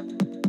Bye.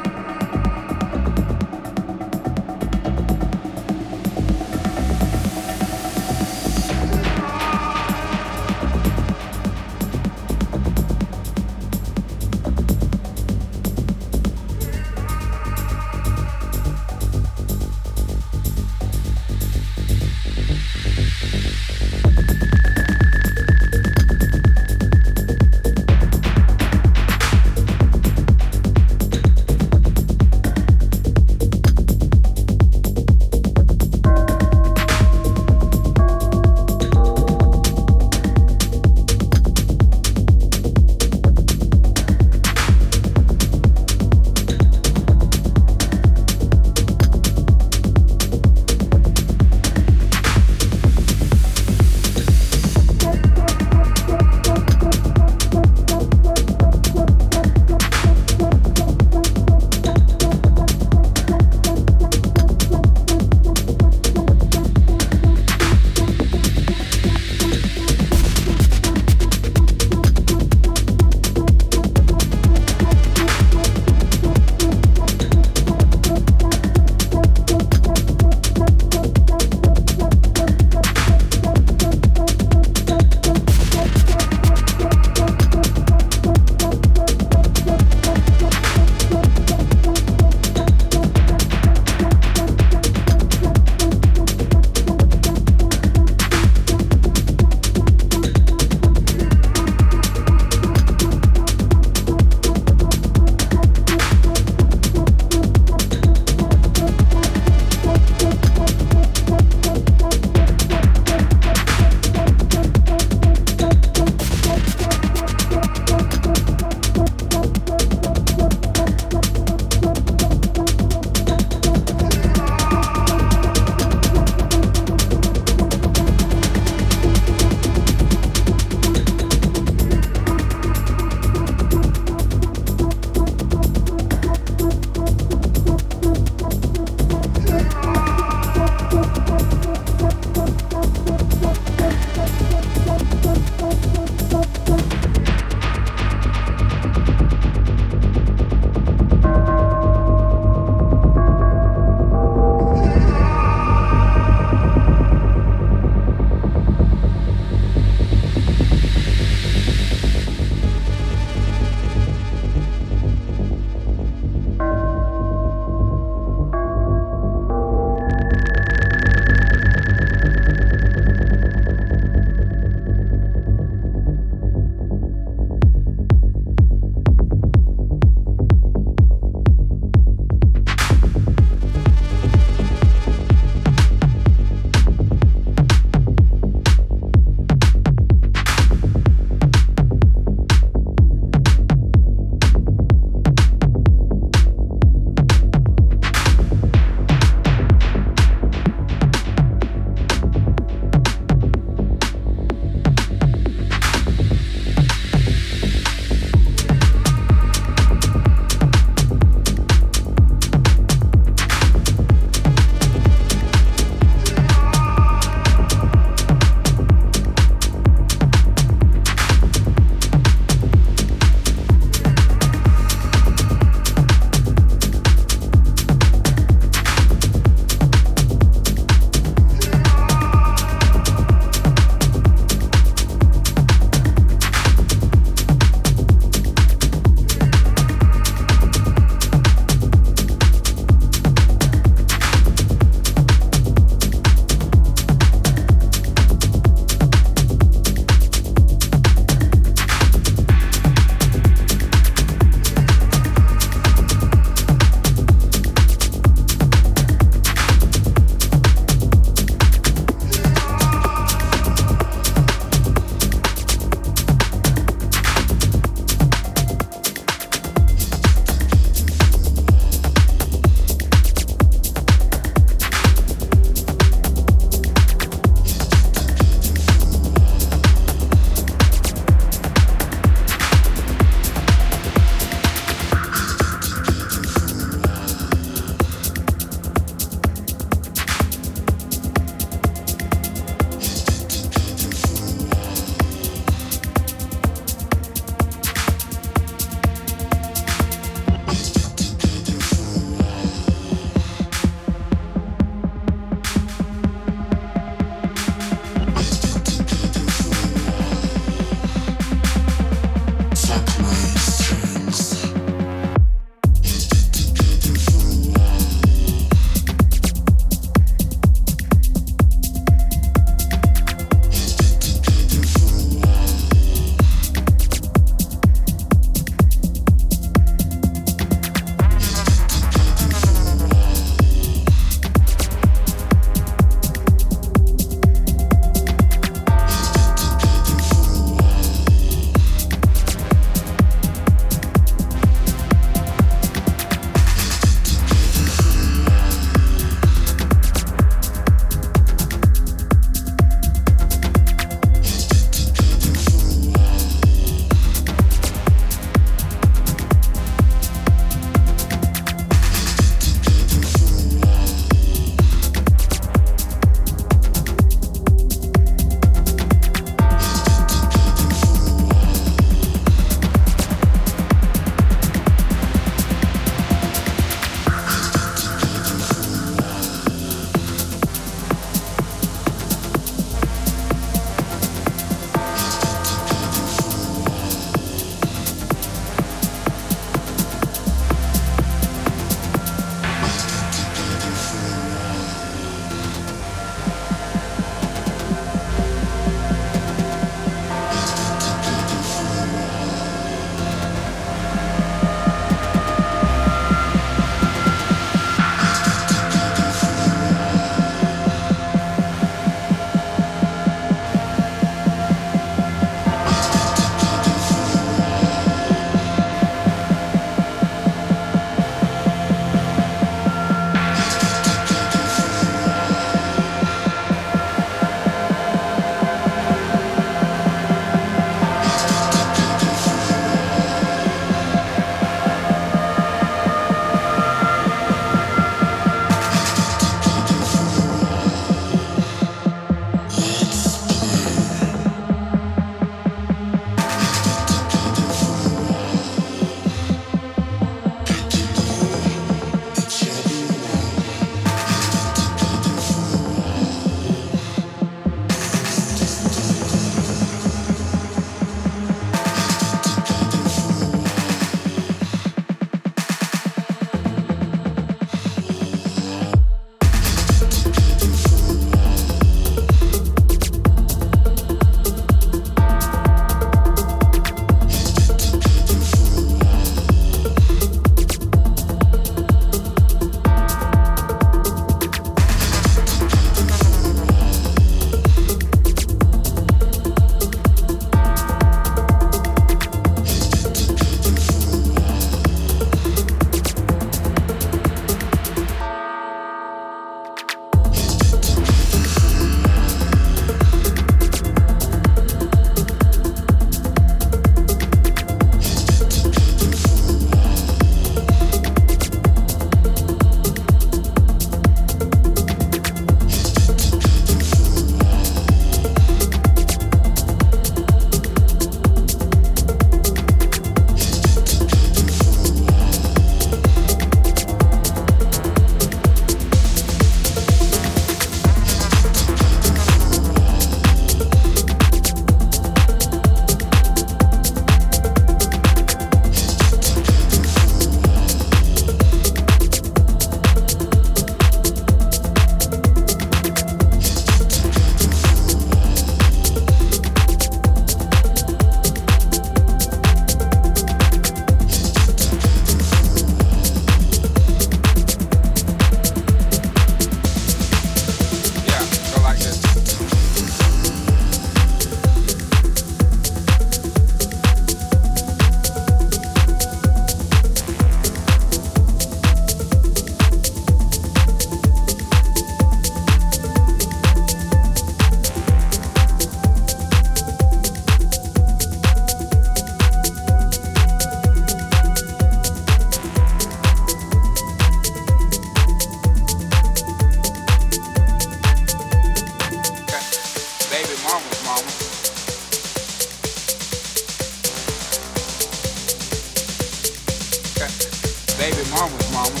baby mama's mama.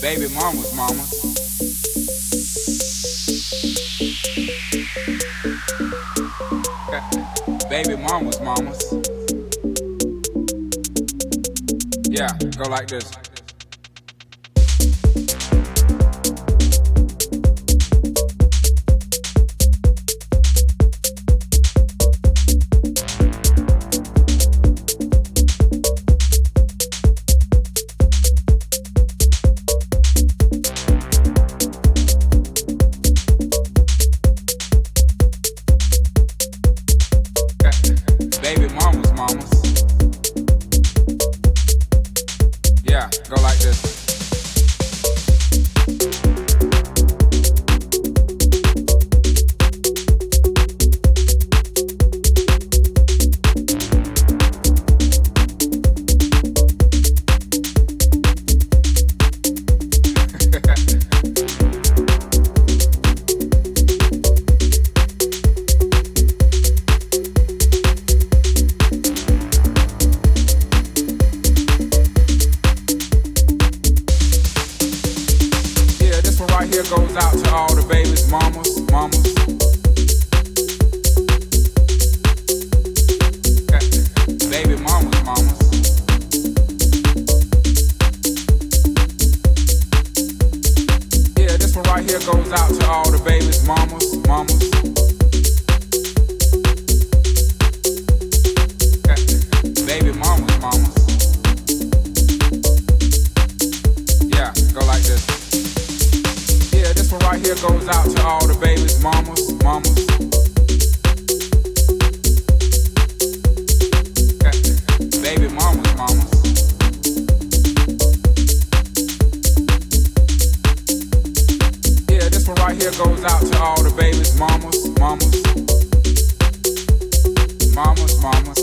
baby mama's mama. baby mama's mama's. Yeah, go like this. right here goes out to all the babies, mamas, mamas. Baby mamas, mamas. Yeah, this one right here goes out to all the babies, mamas, mamas. Mamas, mamas.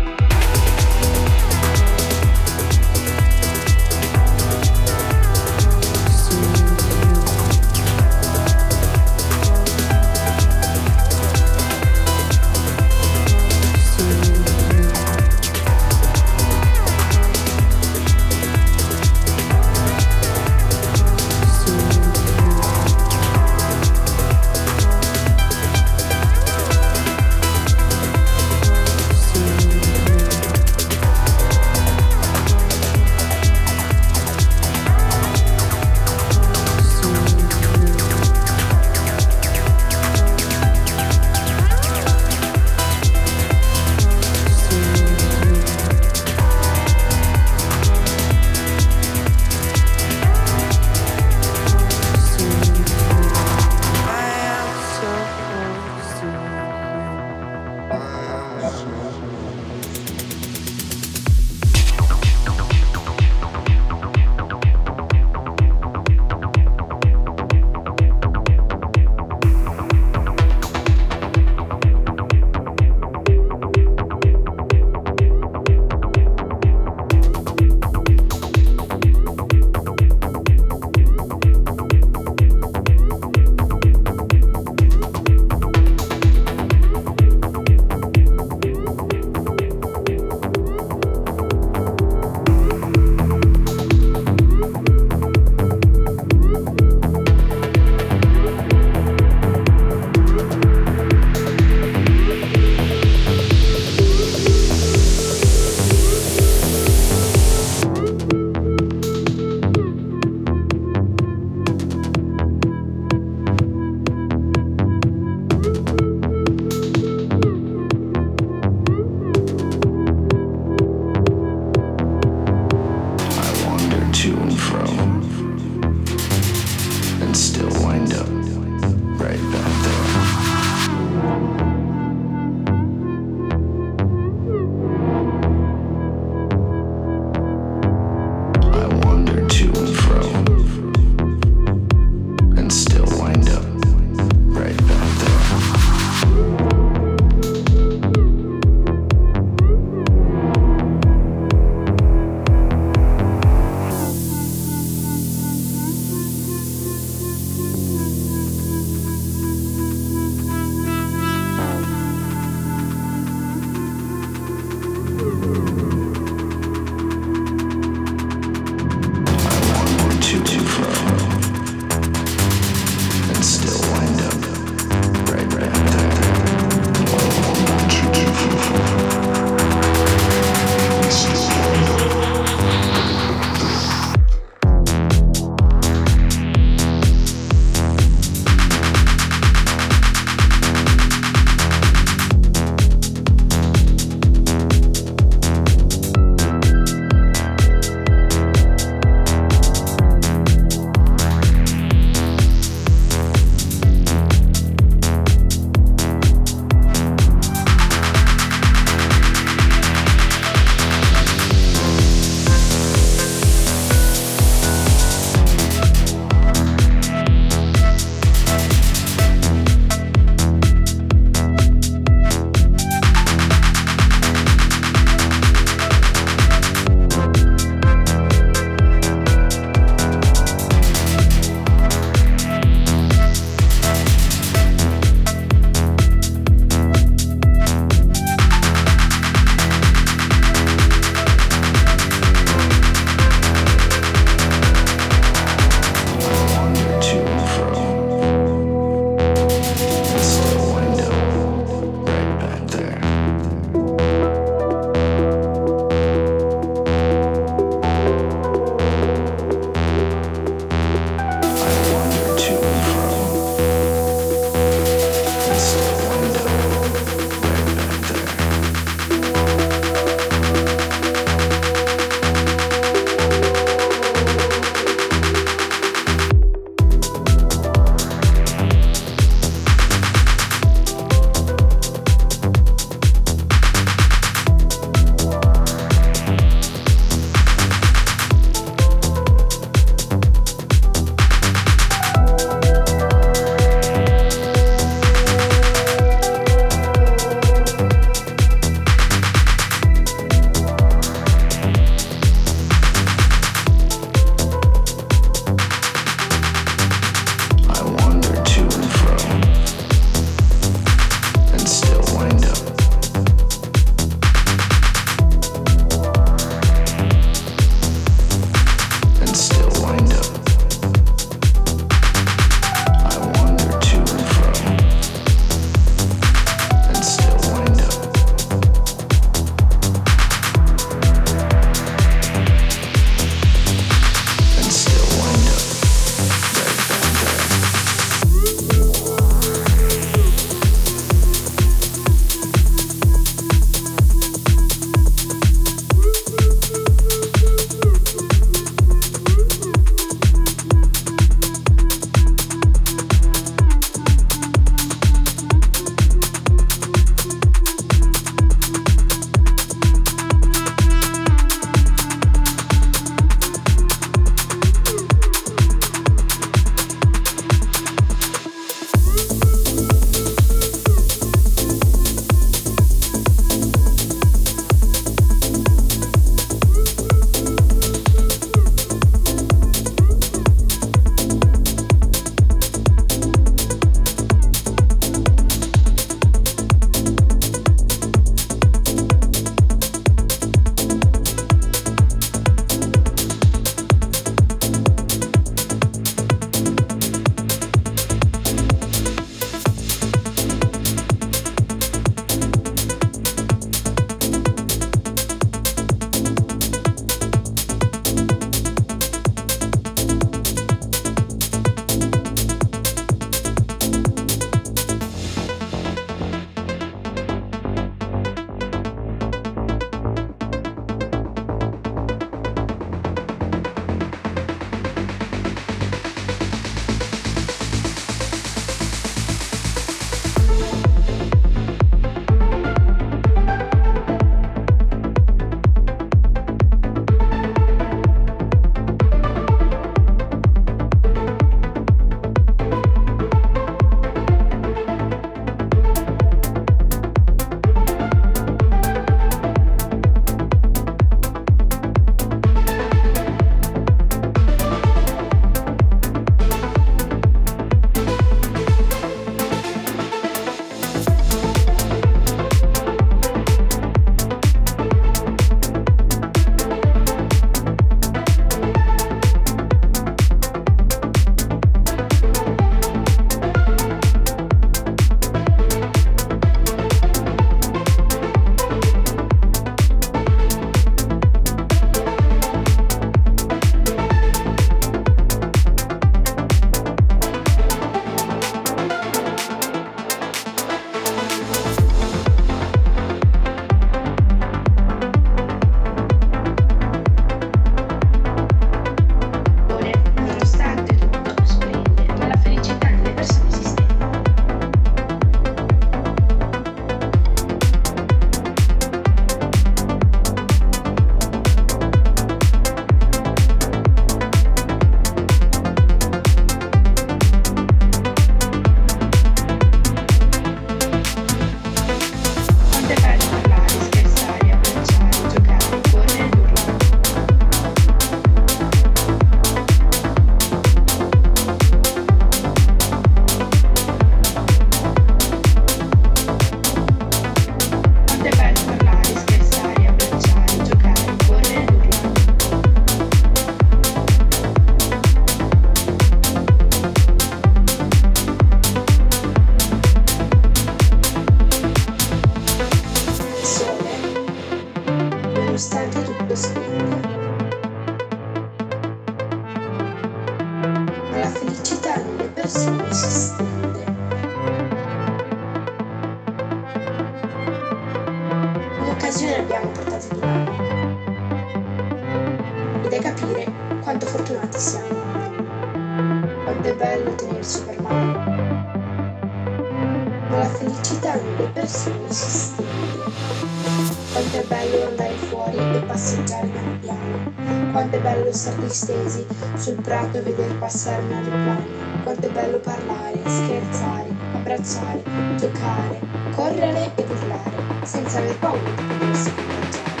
Passare un aeroplano. Quanto è bello parlare, scherzare, abbracciare, giocare, correre ed urlare, senza aver paura di potersi contagiare.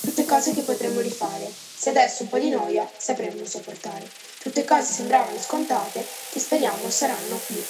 Tutte cose che potremmo rifare, se adesso un po' di noia sapremmo sopportare. Tutte cose sembravano scontate e speriamo saranno più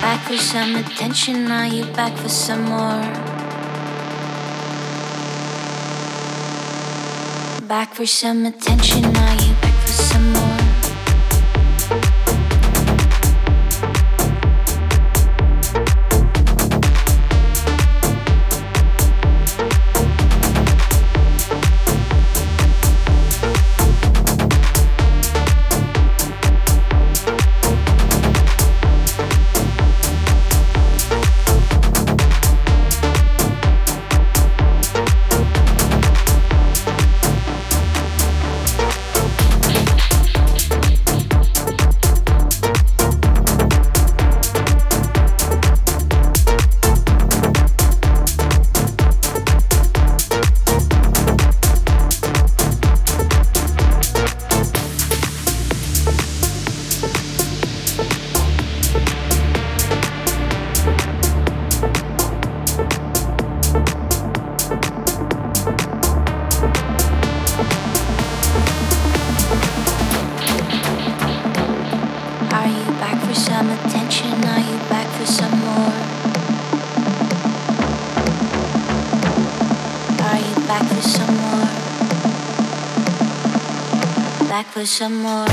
Back for some attention, now you back for some more. Back for some attention, now you back for some more. Some more